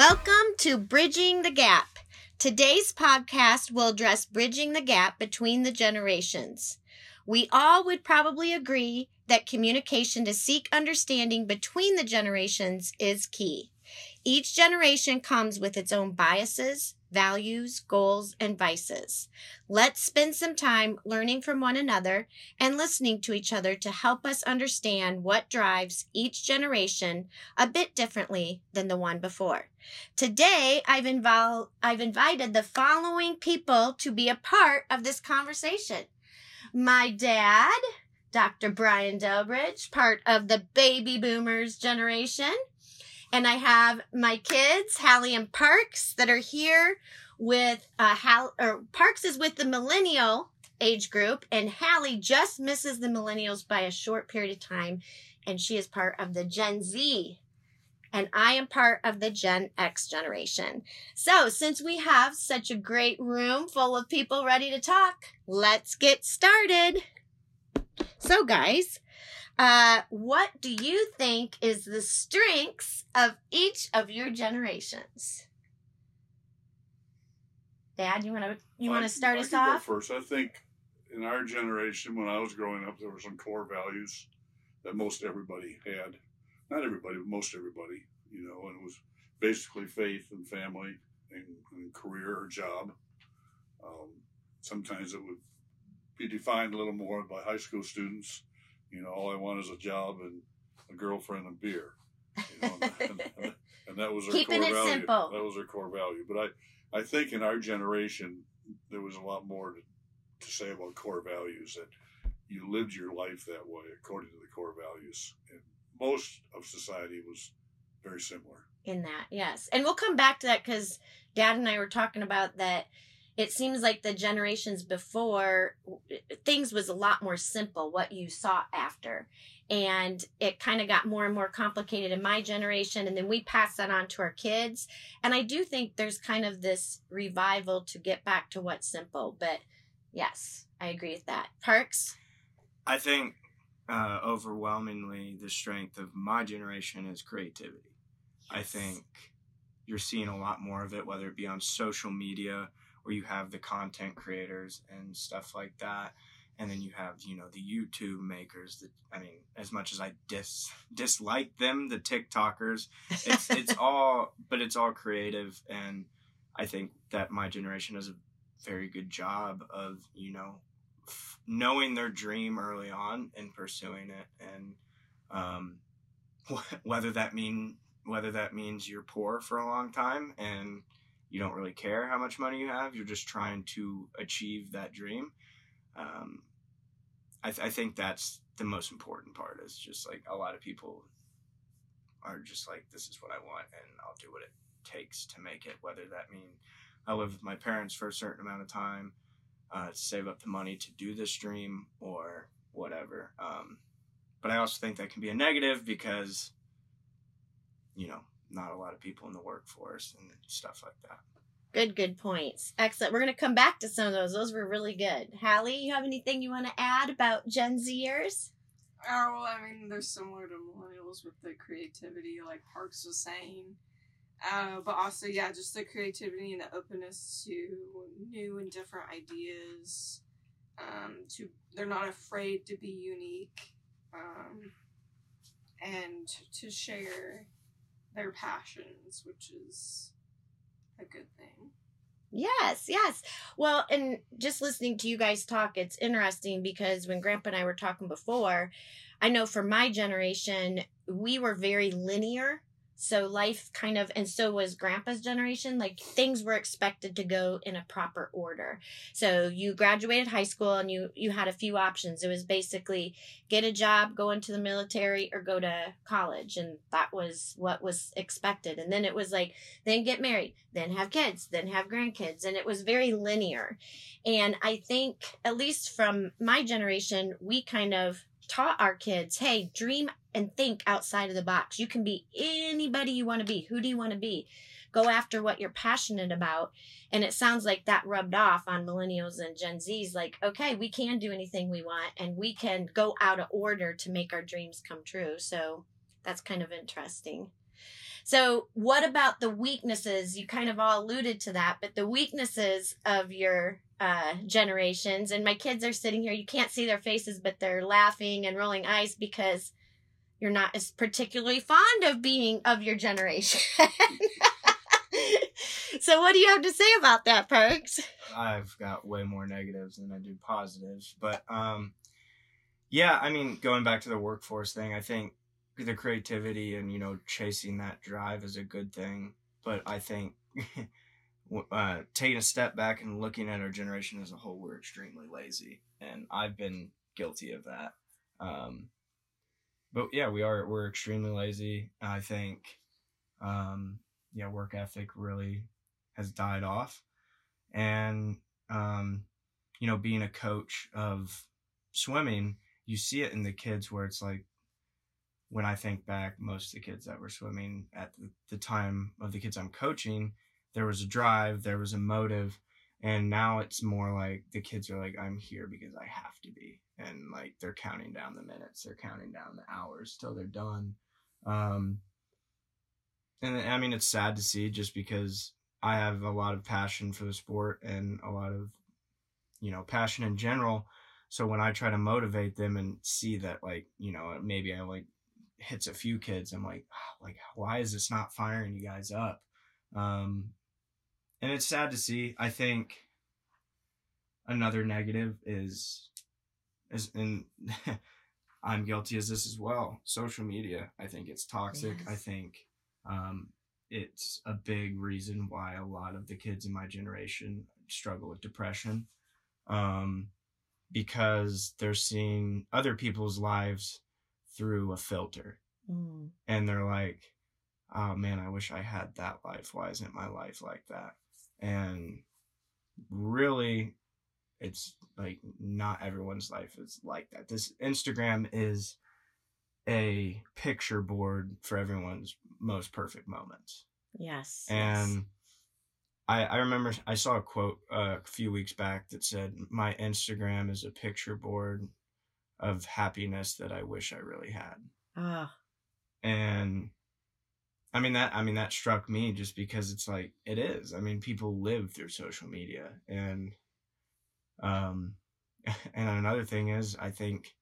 Welcome to Bridging the Gap. Today's podcast will address bridging the gap between the generations. We all would probably agree that communication to seek understanding between the generations is key. Each generation comes with its own biases, values, goals, and vices. Let's spend some time learning from one another and listening to each other to help us understand what drives each generation a bit differently than the one before. Today, I've, invol- I've invited the following people to be a part of this conversation. My dad, Dr. Brian Delbridge, part of the baby boomers generation. And I have my kids, Hallie and Parks, that are here with uh, Hal or Parks is with the millennial age group, and Hallie just misses the millennials by a short period of time, and she is part of the Gen Z. And I am part of the Gen X generation. So, since we have such a great room full of people ready to talk, let's get started. So, guys, uh, what do you think is the strengths of each of your generations? Dad, you want to you want to start I us off? First, I think in our generation, when I was growing up, there were some core values that most everybody had. Not everybody, but most everybody. You know, and it was basically faith and family and, and career or job. Um, sometimes it would be defined a little more by high school students. You know, all I want is a job and a girlfriend and beer. You know, and, and, and that was their Keeping core it value. simple. That was their core value. But I, I think in our generation, there was a lot more to, to say about core values that you lived your life that way according to the core values. And most of society was very similar. in that yes and we'll come back to that because dad and i were talking about that it seems like the generations before things was a lot more simple what you saw after. And it kind of got more and more complicated in my generation and then we pass that on to our kids. And i do think there's kind of this revival to get back to what's simple but yes i agree with that. Parks? I think uh, overwhelmingly the strength of my generation is creativity. I think you're seeing a lot more of it, whether it be on social media or you have the content creators and stuff like that. And then you have, you know, the YouTube makers that, I mean, as much as I dis dislike them, the TikTokers, it's, it's all, but it's all creative. And I think that my generation does a very good job of, you know, f- knowing their dream early on and pursuing it. And, um, wh- whether that mean whether that means you're poor for a long time and you don't really care how much money you have, you're just trying to achieve that dream. Um, I, th- I think that's the most important part. Is just like a lot of people are just like, this is what I want, and I'll do what it takes to make it. Whether that mean I live with my parents for a certain amount of time, uh, save up the money to do this dream, or whatever. Um, but I also think that can be a negative because you know, not a lot of people in the workforce and stuff like that. good good points excellent we're going to come back to some of those those were really good hallie you have anything you want to add about gen zers Oh, well, I mean, they're similar to millennials with the creativity, like Parks was saying. Uh, but also, yeah, just the creativity and the openness to new and different ideas. Um, to they're not afraid to be unique, um, and to share their passions, which is a good thing. Yes, yes. Well, and just listening to you guys talk, it's interesting because when Grandpa and I were talking before, I know for my generation, we were very linear. So life kind of, and so was Grandpa's generation, like things were expected to go in a proper order. So you graduated high school and you, you had a few options. It was basically get a job, go into the military, or go to college. And that was what was expected. And then it was like, then get married, then have kids, then have grandkids. And it was very linear. And I think, at least from my generation, we kind of taught our kids, hey, dream and think outside of the box. You can be anybody you want to be. Who do you want to be? Go after what you're passionate about. And it sounds like that rubbed off on millennials and Gen Zs like, okay, we can do anything we want and we can go out of order to make our dreams come true. So that's kind of interesting. So, what about the weaknesses? You kind of all alluded to that, but the weaknesses of your uh, generations. And my kids are sitting here. You can't see their faces, but they're laughing and rolling eyes because you're not as particularly fond of being of your generation. so, what do you have to say about that, Parks? I've got way more negatives than I do positives, but um, yeah, I mean, going back to the workforce thing, I think the creativity and you know chasing that drive is a good thing, but I think. uh, taking a step back and looking at our generation as a whole, we're extremely lazy, and I've been guilty of that. Um, but yeah, we are we're extremely lazy. I think, um, yeah, work ethic really has died off, and um, you know, being a coach of swimming, you see it in the kids where it's like when I think back, most of the kids that were swimming at the, the time of the kids I'm coaching, there was a drive, there was a motive, and now it's more like the kids are like, I'm here because I have to be, and like they're counting down the minutes, they're counting down the hours till they're done. Um, and I mean, it's sad to see just because I have a lot of passion for the sport and a lot of, you know, passion in general. So when I try to motivate them and see that, like, you know, maybe I like hits a few kids, I'm like, oh, like, why is this not firing you guys up? Um, and it's sad to see. I think another negative is is and I'm guilty as this as well. Social media. I think it's toxic. Yes. I think um, it's a big reason why a lot of the kids in my generation struggle with depression um, because they're seeing other people's lives through a filter. Mm. And they're like, oh man, I wish I had that life. Why isn't my life like that? And really it's like not everyone's life is like that this instagram is a picture board for everyone's most perfect moments yes and yes. I, I remember I saw a quote uh, a few weeks back that said, "My Instagram is a picture board of happiness that I wish I really had." Ah. And I mean that I mean that struck me just because it's like it is. I mean people live through social media and um and another thing is I think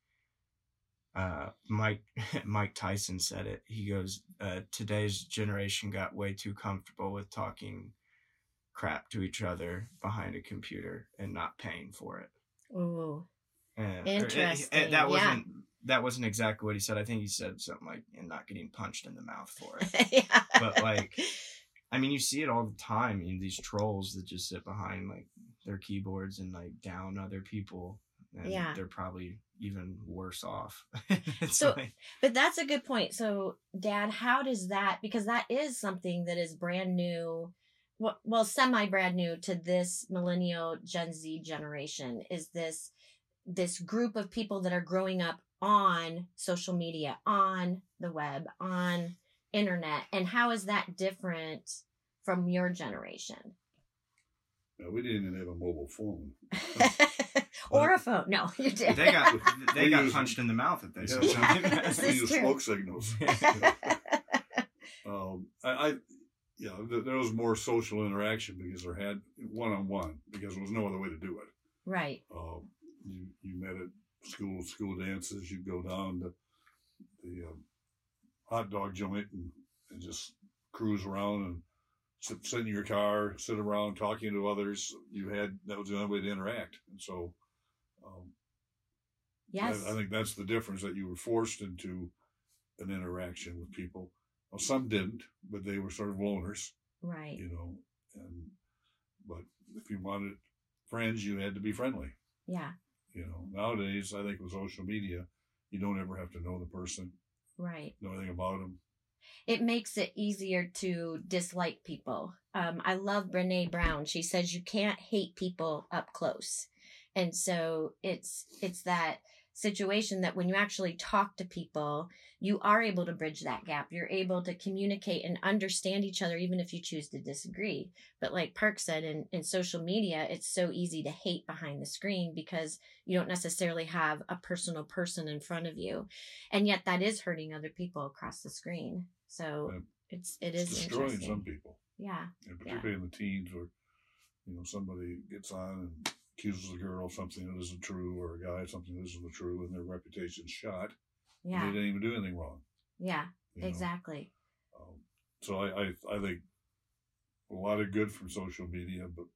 uh Mike Mike Tyson said it. He goes uh today's generation got way too comfortable with talking crap to each other behind a computer and not paying for it. Ooh. And, Interesting. It, it, that wasn't that wasn't exactly what he said. I think he said something like, "and not getting punched in the mouth for it." yeah. But like, I mean, you see it all the time in these trolls that just sit behind like their keyboards and like down other people. And yeah. they're probably even worse off. so, like, but that's a good point. So, Dad, how does that? Because that is something that is brand new. Well, well semi brand new to this millennial Gen Z generation. Is this this group of people that are growing up on social media, on the web, on internet, and how is that different from your generation? No, we didn't even have a mobile phone. or a phone. No, you did. They got they got punched in the mouth if they said something. we use smoke signals. um, I, I, you know, there was more social interaction because there had one on one because there was no other way to do it. Right. Um, you you met at school school dances. You'd go down to the um, hot dog joint and, and just cruise around and sit, sit in your car, sit around talking to others. You had that was the only way to interact, and so. Um, yes, I, I think that's the difference that you were forced into an interaction with people. Well, some didn't, but they were sort of loners, right? You know, and but if you wanted friends, you had to be friendly. Yeah. You know, nowadays, I think with social media, you don't ever have to know the person. Right. Know anything about them. It makes it easier to dislike people. Um, I love Brene Brown. She says you can't hate people up close. And so it's it's that situation that when you actually talk to people, you are able to bridge that gap. You're able to communicate and understand each other, even if you choose to disagree. But like Park said, in, in social media, it's so easy to hate behind the screen because you don't necessarily have a personal person in front of you. And yet that is hurting other people across the screen. So It's it It's is destroying some people, Yeah. and particularly in the teens, where you know somebody gets on and accuses a girl of something that isn't true, or a guy of something that isn't true, and their reputation's shot. Yeah. they didn't even do anything wrong. Yeah. you know? Exactly. Um, so I, I I think a lot of good from social media, but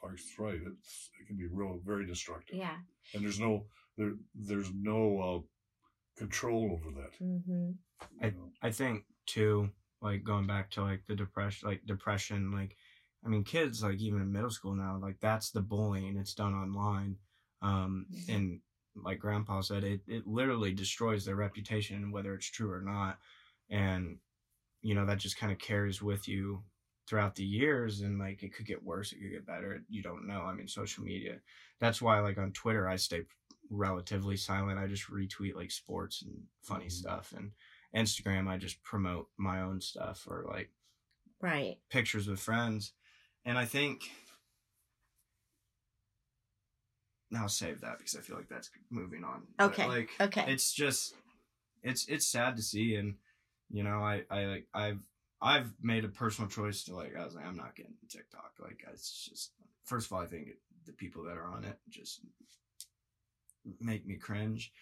Parks is right. It's it can be real very destructive. Yeah. and there's no there there's no uh, control over that. Mm-hmm. you know. I think too, like going back to like the depression, like depression, like I mean, kids like even in middle school now, like that's the bullying. It's done online, um, and like Grandpa said, it it literally destroys their reputation, whether it's true or not, and you know that just kind of carries with you throughout the years, and like it could get worse, it could get better. You don't know. I mean, social media. That's why like on Twitter, I stay relatively silent. I just retweet like sports and funny Mhm. stuff and. Instagram, I just promote my own stuff or like Right. pictures with friends. And I think now save that because I feel like that's moving on. But, Okay. like Okay. it's just it's it's sad to see and you know, I I like I've I've made a personal choice to like I was like I'm not getting TikTok. Like it's just first of all I think it, the people that are on it just make me cringe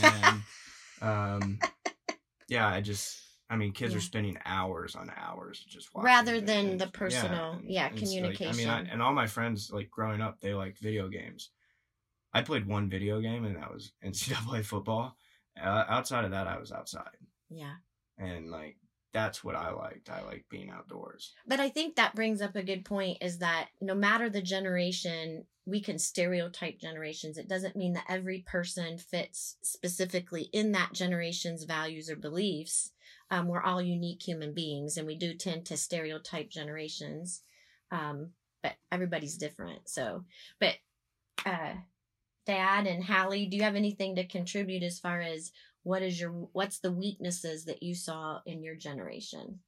and um yeah i just i mean kids Yeah. are spending hours on hours just watching Rather than and- the personal- and yeah, it's like- i mean. I, and all my friends like growing up they liked video games i played one video game and that was ncaa football uh, outside of that i was outside yeah. and like that's what i liked i like being outdoors But I think that brings up a good point is that no matter the generation, we can stereotype generations. It doesn't mean that every person fits specifically in that generation's values or beliefs. Um, we're all unique human beings and we do tend to stereotype generations. Um, but everybody's different. So, but, uh, Dad and Hallie, do you have anything to contribute as far as what is your, what's the weaknesses that you saw in your generation?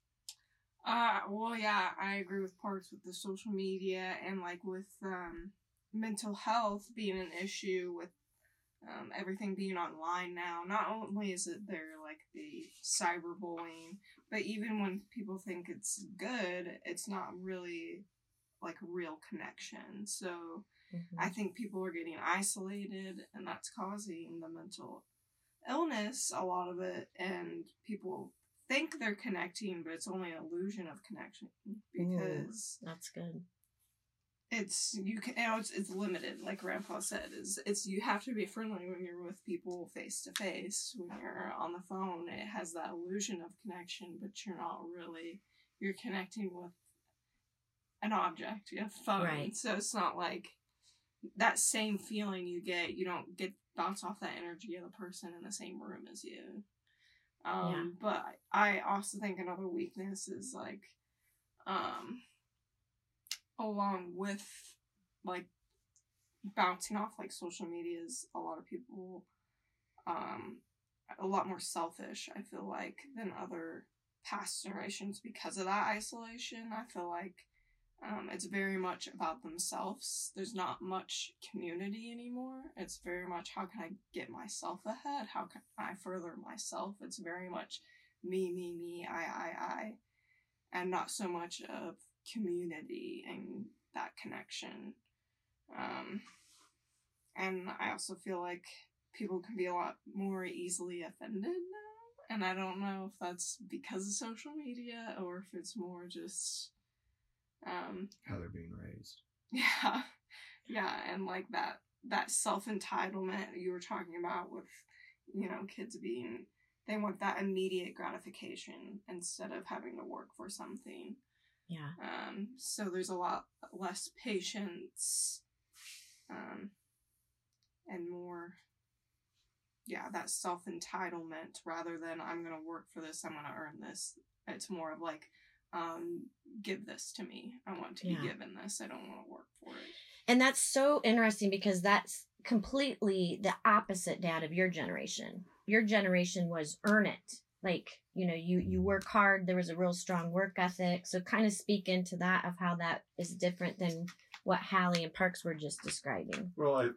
Uh, well, yeah, I agree with Parks with the social media and like with um, mental health being an issue with um, everything being online now. Not only is it there like the cyberbullying, but even when people think it's good, it's not really like real connection. So I think people are getting isolated, and that's causing the mental illness, a lot of it, and people think they're connecting, but it's only an illusion of connection mm, because That's good. it's you can you know it's, it's limited like grandpa said is it's you have to be friendly when you're with people face to face when you're on the phone it has that illusion of connection but you're not really you're connecting with an object you have a phone Right. so it's not like that same feeling you get you don't get bounce off that energy of the person in the same room as you. Um but i also think another weakness is like um along with like bouncing off like social media is a lot of people um a lot more selfish i feel like than other past generations because of that isolation. I feel like um, it's very much about themselves. There's not much community anymore. It's very much how can i get myself ahead? How can i further myself? It's very much me me me i i i. And not so much of community and that connection. Um, and I also feel like people can be a lot more easily offended now. And I don't know if that's because of social media or if it's more just, um, how they're being raised yeah, yeah, and like that that self entitlement you were talking about with, you know, kids being they want that immediate gratification instead of having to work for something. Yeah. Um, so there's a lot less patience, um, and more, yeah, that self entitlement rather than I'm gonna work for this, I'm gonna earn this. It's more of like, um, give this to me. I want to Yeah. be given this. I don't want to work for it. And that's so interesting because that's completely the opposite dad of your generation. Your generation was earn it. Like, you know, you you work hard, there was a real strong work ethic. So kind of speak into that of how that is different than what Hallie and Parks were just describing. Well, I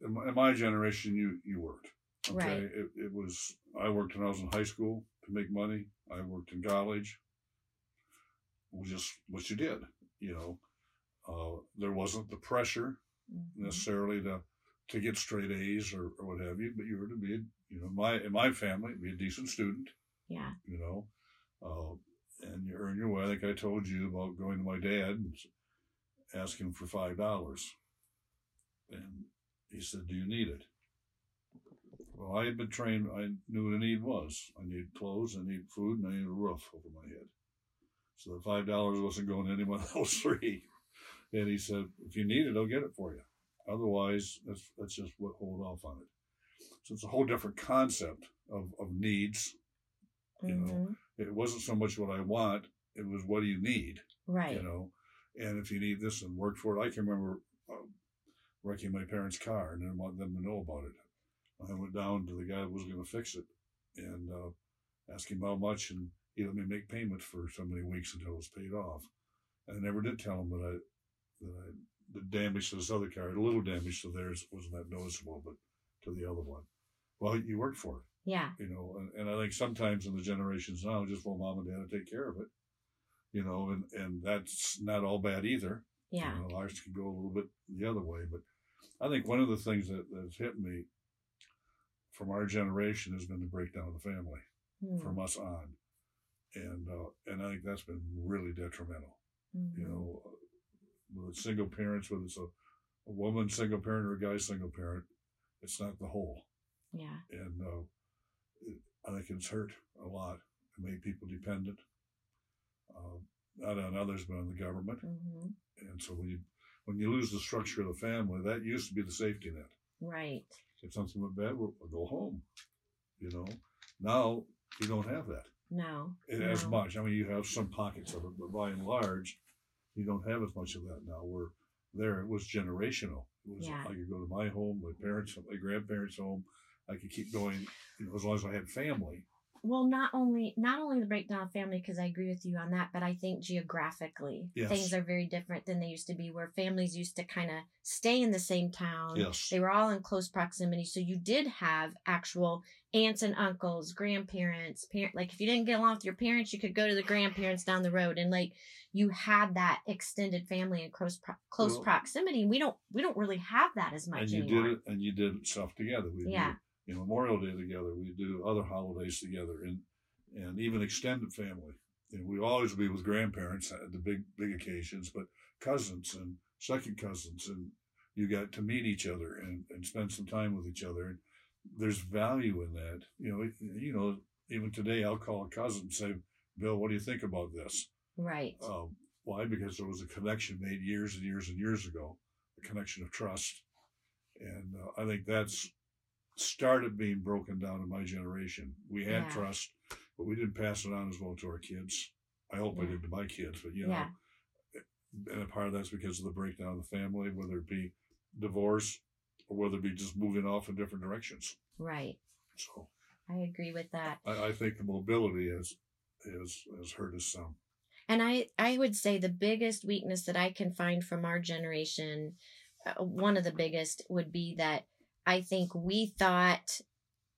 in my, in my generation, you you worked. Okay, Right. it, it was I worked when I was in high school, to make money. I worked in college. Was just what you did, you know. Uh, there wasn't the pressure Mhm. necessarily to to get straight A's or, or what have you, but you were to be, you know, my in my family, be a decent student, Yeah. you know, uh, and you earn your way. I think I told you about going to my dad and asking for five dollars, and he said, "Do you need it?" Well, I had been trained. I knew what a need was. I need clothes, I need food, and I need a roof over my head. So the five dollars wasn't going to any one of those three. And he said, "If you need it, I'll get it for you. Otherwise, let's let's just w- hold off on it." So it's a whole different concept of of needs. You know, Mhm. It wasn't so much what I want; it was what do you need Right. you know. And if you need this and work for it, I can remember uh, wrecking my parents' car and didn't want them to know about it. I went down to the guy who was going to fix it and uh, asked him how much, and he let me make payment for so many weeks until it was paid off. And I never did tell him that I that I the damage to this other car, a little damage to theirs wasn't that noticeable, but to the other one. Well, you worked for it Yeah. you know, and, and I think sometimes in the generations now, just want mom and dad to take care of it, you know, and, and that's not all bad either. Yeah. You know, ours can go a little bit the other way, but I think one of the things that, that's hit me from our generation has been the breakdown of the family Hmm. from us on. And, uh, and I think that's been really detrimental, you Mhm. know, with single parents, whether it's a, a woman single parent or a guy single parent, it's not the whole Yeah. and uh, it, I think it's hurt a lot. It made people dependent, uh, not on others, but on the government. hmm And so when you when you lose the structure of the family, that used to be the safety net. Right. If something went bad, we'll, we'll go home. You know, now you don't have that No. it, as no. much. I mean, you have some pockets of it, but by and large, you don't have as much of that now. Where there, it was generational. It was Yeah. I could go to my home, my parents, my grandparents' home. I could keep going, you know, as long as I had family. Well, not only not only the breakdown of family, because I agree with you on that, but I think geographically Yes. things are very different than they used to be, where families used to kind of stay in the same town. Yes. They were all in close proximity, so you did have actual aunts and uncles, grandparents, parent. Like if you didn't get along with your parents, you could go to the grandparents down the road, and like you had that extended family in close pro- close Well- proximity. We don't we don't really have that as much and you anymore. did it, and you did stuff together. We Yeah. You know, Memorial Day together. We do other holidays together, and and even extended family. And we always be with grandparents at the big big occasions, but cousins and second cousins, and you got to meet each other and, and spend some time with each other. And there's value in that. You know, you know, even today I'll call a cousin and say, "Bill, what do you think about this?" Right. Um, why? Because there was a connection made years and years and years ago, a connection of trust, and uh, I think that's started being broken down in my generation. We had Yeah. trust, but we didn't pass it on as well to our kids. I hope I did to my kids, but you know, Yeah. and a part of that's because of the breakdown of the family, whether it be divorce or whether it be just moving off in different directions. Right. So I agree with that. I, I think the mobility has has has hurt us some. And I, I would say the biggest weakness that I can find from our generation, uh, one of the biggest would be that I think we thought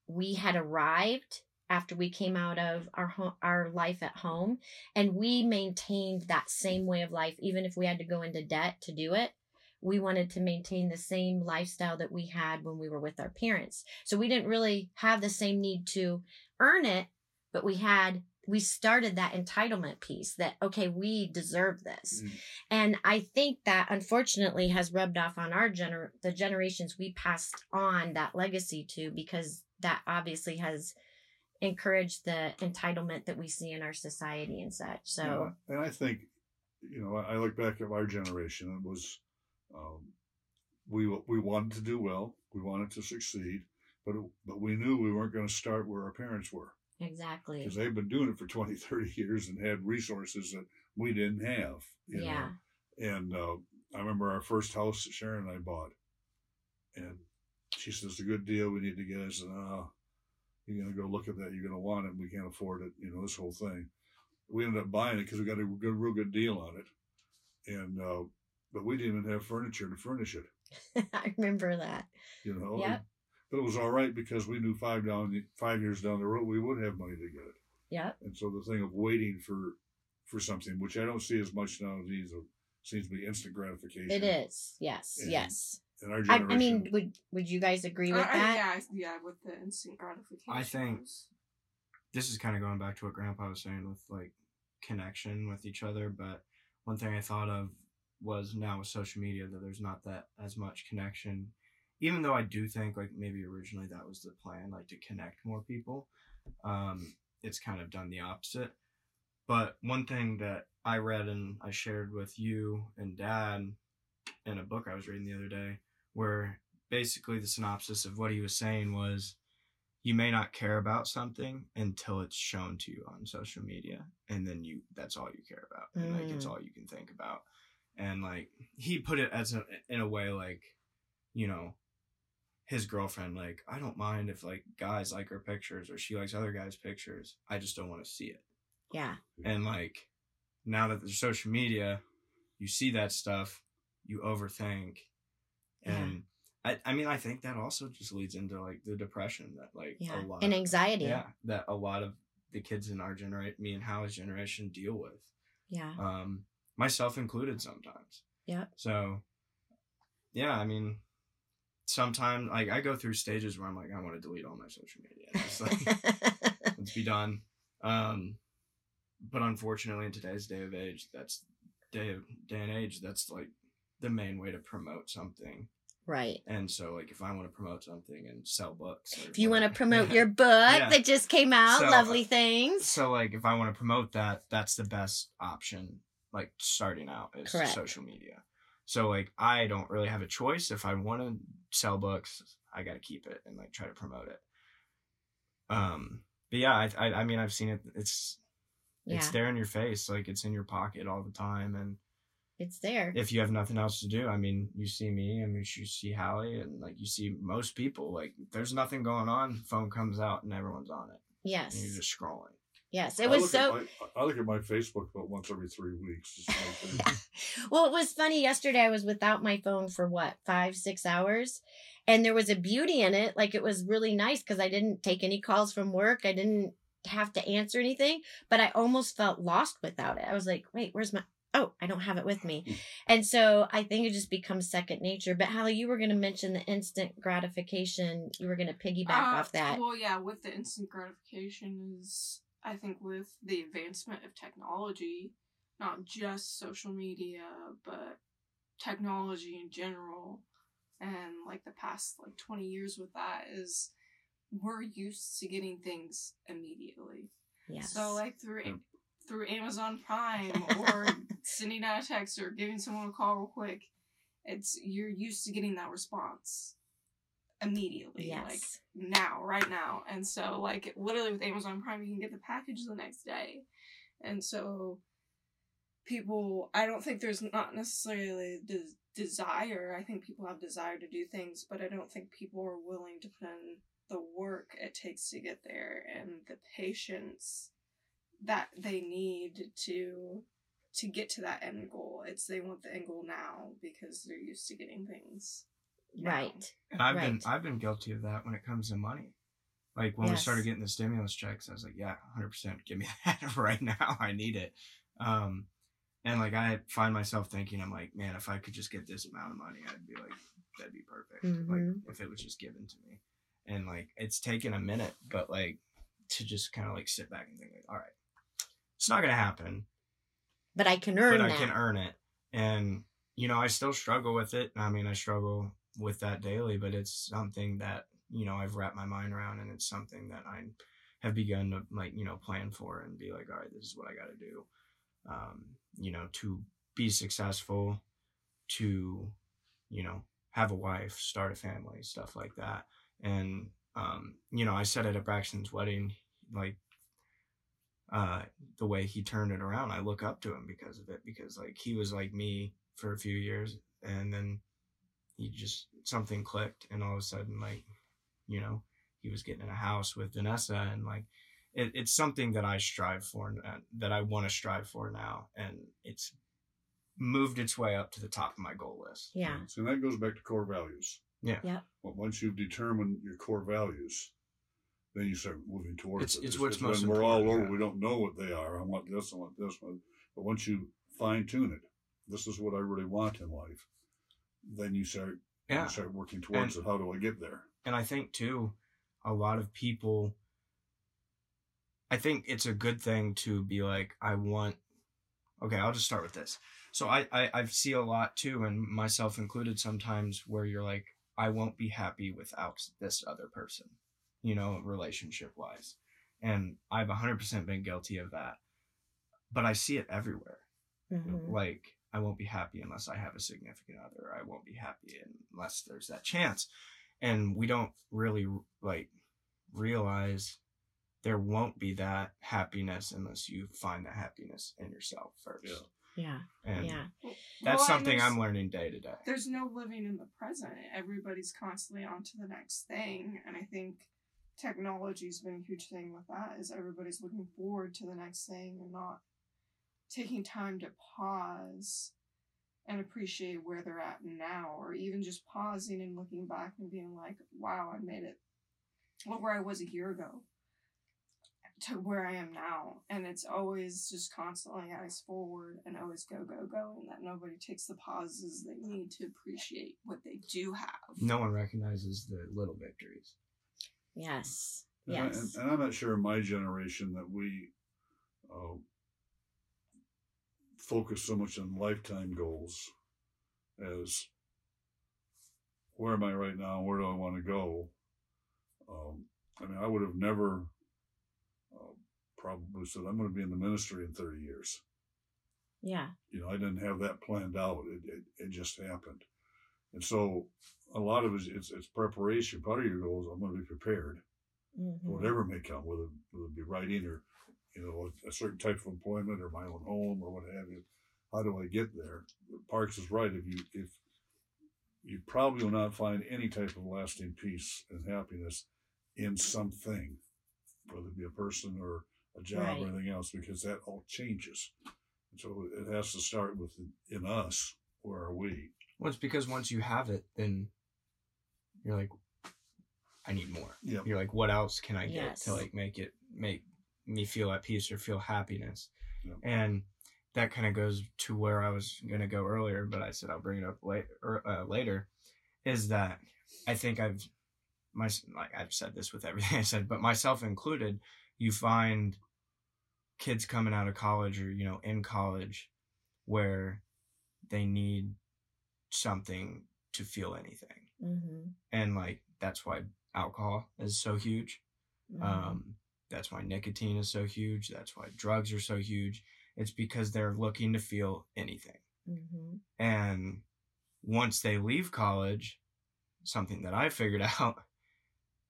we had arrived after we came out of our ho- our life at home, and we maintained that same way of life, even if we had to go into debt to do it. We wanted to maintain the same lifestyle that we had when we were with our parents. So we didn't really have the same need to earn it, but we had we started that entitlement piece that okay we deserve this Mm. and i think that unfortunately has rubbed off on our gener the generations we passed on that legacy to because that obviously has encouraged the entitlement that we see in our society and such so Yeah, and I think, you know, I look back at our generation. It was, um, we we wanted to do well, we wanted to succeed, but but we knew we weren't going to start where our parents were exactly because they've been doing it for 20, 30 years and had resources that we didn't have. You yeah Know? And uh, I remember our first house that Sharon and I bought, and she says, "It's a good deal. We need to get." it." I said, "Oh, you're gonna go look at that. You're gonna want it. We can't afford it. You know this whole thing." We ended up buying it because we got a good, real good deal on it, and uh, but we didn't even have furniture to furnish it. i remember that You know. Yep. But it was all right because we knew five down five years down the road we would have money to get it. Yeah. And so the thing of waiting for for something, which I don't see as much nowadays, seems to be instant gratification. It is. Yes. And yes. In our I, generation, I mean, would would you guys agree with I- I- that? yeah, yeah, with the instant gratification. I think- this is kind of going back to what grandpa was saying with like connection with each other but one thing i thought of was now with social media that there's not that as much connection even though i do think like maybe originally that was the plan like to connect more people um it's kind of done the opposite but one thing that i read and i shared with you and dad in a book i was reading the other day where basically the synopsis of what he was saying was you may not care about something until it's shown to you on social media and then you that's all you care about and like it's Mm. all you can think about and like he put it as a, in a way like you know his girlfriend like i don't mind if like guys like her pictures or she likes other guys pictures i just don't want to see it yeah. and like now that there's social media you see that stuff you overthink and I, I mean i think that also just leads into like the depression that like Yeah. a lot And anxiety. yeah that a lot of the kids in our generation me and Hallie's generation deal with Yeah. um myself included sometimes yeah so yeah i mean sometimes like i go through stages where i'm like i want to delete all my social media It's like let's be done um but unfortunately in today's day of age that's day of day and age that's like the main way to promote something right. and so like if i want to promote something and sell books If you want to promote your book Yeah. that just came out, So, uh, lovely things. so like if i want to promote that that's the best option like starting out is Correct. social media so like i don't really have a choice. If i want to sell books i got to keep it and like try to promote it. Um but yeah i i, I mean i've seen it. It's Yeah. it's there in your face. Like it's in your pocket all the time. And It's there. if you have nothing else to do i mean you see me i mean you see hallie and like you see most people. Like there's nothing going on. Phone comes out and everyone's on it. Yes. and you're just scrolling yes. I It was look so. My, I look at my Facebook about once every three weeks. Just well, it was funny. Yesterday, I was without my phone for what, five, six hours? And there was a beauty in it. Like, it was really nice because I didn't take any calls from work. I didn't have to answer anything, but I almost felt lost without it. I was like, wait, where's my. Oh, I don't have it with me. And so I think it just becomes second nature. But Hallie, you were going to mention the instant gratification. You were going to piggyback Uh, off that. Well, yeah, with the instant gratification is, I think, with the advancement of technology, not just social media, but technology in general, and like the past like twenty years with that is, we're used to getting things immediately. Yes. So like through Yeah. through Amazon Prime or sending out a text or giving someone a call real quick, it's you're used to getting that response immediately. yes. Like now, right now. And so like literally with Amazon Prime you can get the package the next day. And so people I don't think there's not necessarily the desire. I think people have desire to do things, but I don't think people are willing to put in the work it takes to get there and the patience that they need to to get to that end goal. It's they want the end goal now because they're used to getting things. Now. right. And I've been I've been guilty of that when it comes to money. Like when we started getting the stimulus checks, I was like, yeah, hundred percent, give me that right now. I need it. Um, and like I find myself thinking, I'm like, man, if I could just get this amount of money, I'd be like, that'd be perfect. Like Mhm. if it was just given to me. And like it's taken a minute, but like to just kind of like sit back and think, like, all right, it's not gonna happen But I can earn but I that. can earn it. And you know, I still struggle with it. I mean, I struggle with that daily, but it's something that you know I've wrapped my mind around, and it's something that I have begun to like you know plan for and be like, all right, this is what I got to do. Um, you know, to be successful, to you know have a wife, start a family, stuff like that. And um, you know, I said it at Braxton's wedding, like uh the way he turned it around i look up to him because of it because like he was like me for a few years and then he just something clicked and all of a sudden like you know he was getting in a house with vanessa and like it, it's something that i strive for and uh, that i want to strive for now and it's moved its way up to the top of my goal list yeah. So that goes back to core values. Yeah. Yep. But once you've determined your core values, then you start moving towards It's- it. it's what's most when we're all important, over. yeah. We don't know what they are. I want this. I want this one. But once you fine tune it, this is what I really want in life. Then you start Yeah. you start working towards it. How do I get there? And I think too, a lot of people. I think it's a good thing to be like, I want. Okay, I'll just start with this. So I I, I see a lot too, and myself included, sometimes where you're like, I won't be happy without this other person, you know, relationship wise, and I've 100% been guilty of that. But I see it everywhere. Mhm. Like I won't be happy unless I have a significant other. I won't be happy unless there's that chance. And we don't really like realize there won't be that happiness unless you find that happiness in yourself first. Yeah. Yeah. And Yeah. that's Well, something I'm learning day to day. there's no living in the present. Everybody's constantly on to the next thing, and I think technology's been a huge thing with that. Is everybody's looking forward to the next thing and not taking time to pause and appreciate where they're at now, or even just pausing and looking back and being like, "Wow, I made it." Well, where I was a year ago to where I am now. And it's always just constantly eyes forward and always go, go, go. And that nobody takes the pauses they need to appreciate what they do have. No one recognizes the little victories. Yes. And, I, and, Yes. and I'm not sure in my generation that we uh, focus so much on lifetime goals as where am I right now? Where do I want to go? Um, I mean, I would have never uh, probably said, I'm going to be in the ministry in 30 years. Yeah. You know, I didn't have that planned out. It, it, it just happened. And so a lot of it is it's, it's preparation. Part of your goal is I'm going to be prepared Mhm. whatever may come, whether, whether it be writing or, you know, a, a certain type of employment or my own home or what have you. How do I get there? Parks is right. If you, if you probably will not find any type of lasting peace and happiness in something, whether it be a person or a job Right. or anything else, because that all changes. And so it has to start with in us. Where are we? Well, it's because once you have it, then you're like, I need more. Yeah. You're like, what else can I get Yes. to like make it make me feel at peace or feel happiness? Yeah. And that kind of goes to where I was gonna go earlier, but I said I'll bring it up later. Uh, later, is that I think I've my like I've said this with everything I said, but myself included. You find kids coming out of college or you know in college where they need something to feel anything Mhm. and like that's why alcohol is so huge Mhm. um that's why nicotine is so huge. That's why drugs are so huge. It's because they're looking to feel anything. Mhm. and once they leave college something that i figured out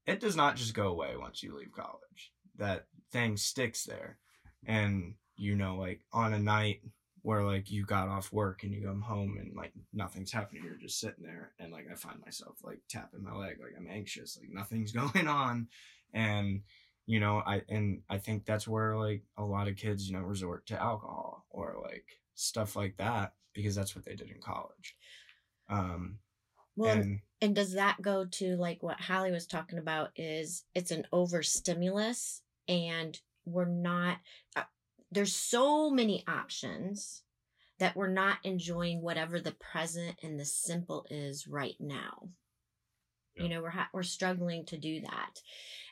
it does not just go away once you leave college. That thing sticks there. And you know like on a night where like you got off work and you come home and like nothing's happening you're just sitting there and like i find myself like tapping my leg like i'm anxious like nothing's going on. And you know i and i think that's where like a lot of kids you know resort to alcohol or like stuff like that because that's what they did in college um Well, and, and does that go to like what Hallie was talking about? Is it's an overstimulus, and we're not. Uh, there's so many options that we're not enjoying whatever the present and the simple is right now. You know, we're ha- we're struggling to do that.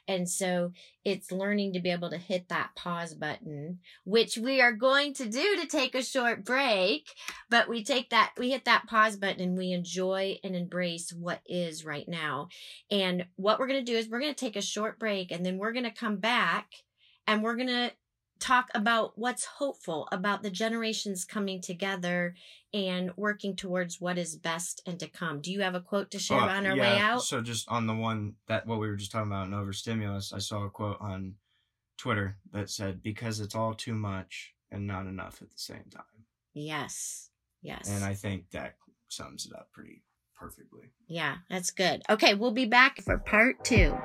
And so it's learning to be able to hit that pause button, which we are going to do to take a short break. But we take that, we hit that pause button and we enjoy and embrace what is right now. And what we're going to do is we're going to take a short break and then we're going to come back and we're going to talk about what's hopeful about the generations coming together and working towards what is best and to come. Do you have a quote to share Uh, on our yeah, way out? So just on the one that what we were just talking about, an overstimulus, I saw a quote on Twitter that said, "Because it's all too much and not enough at the same time," Yes. Yes. and I think that sums it up pretty perfectly. yeah, that's good. Okay, we'll be back for part two.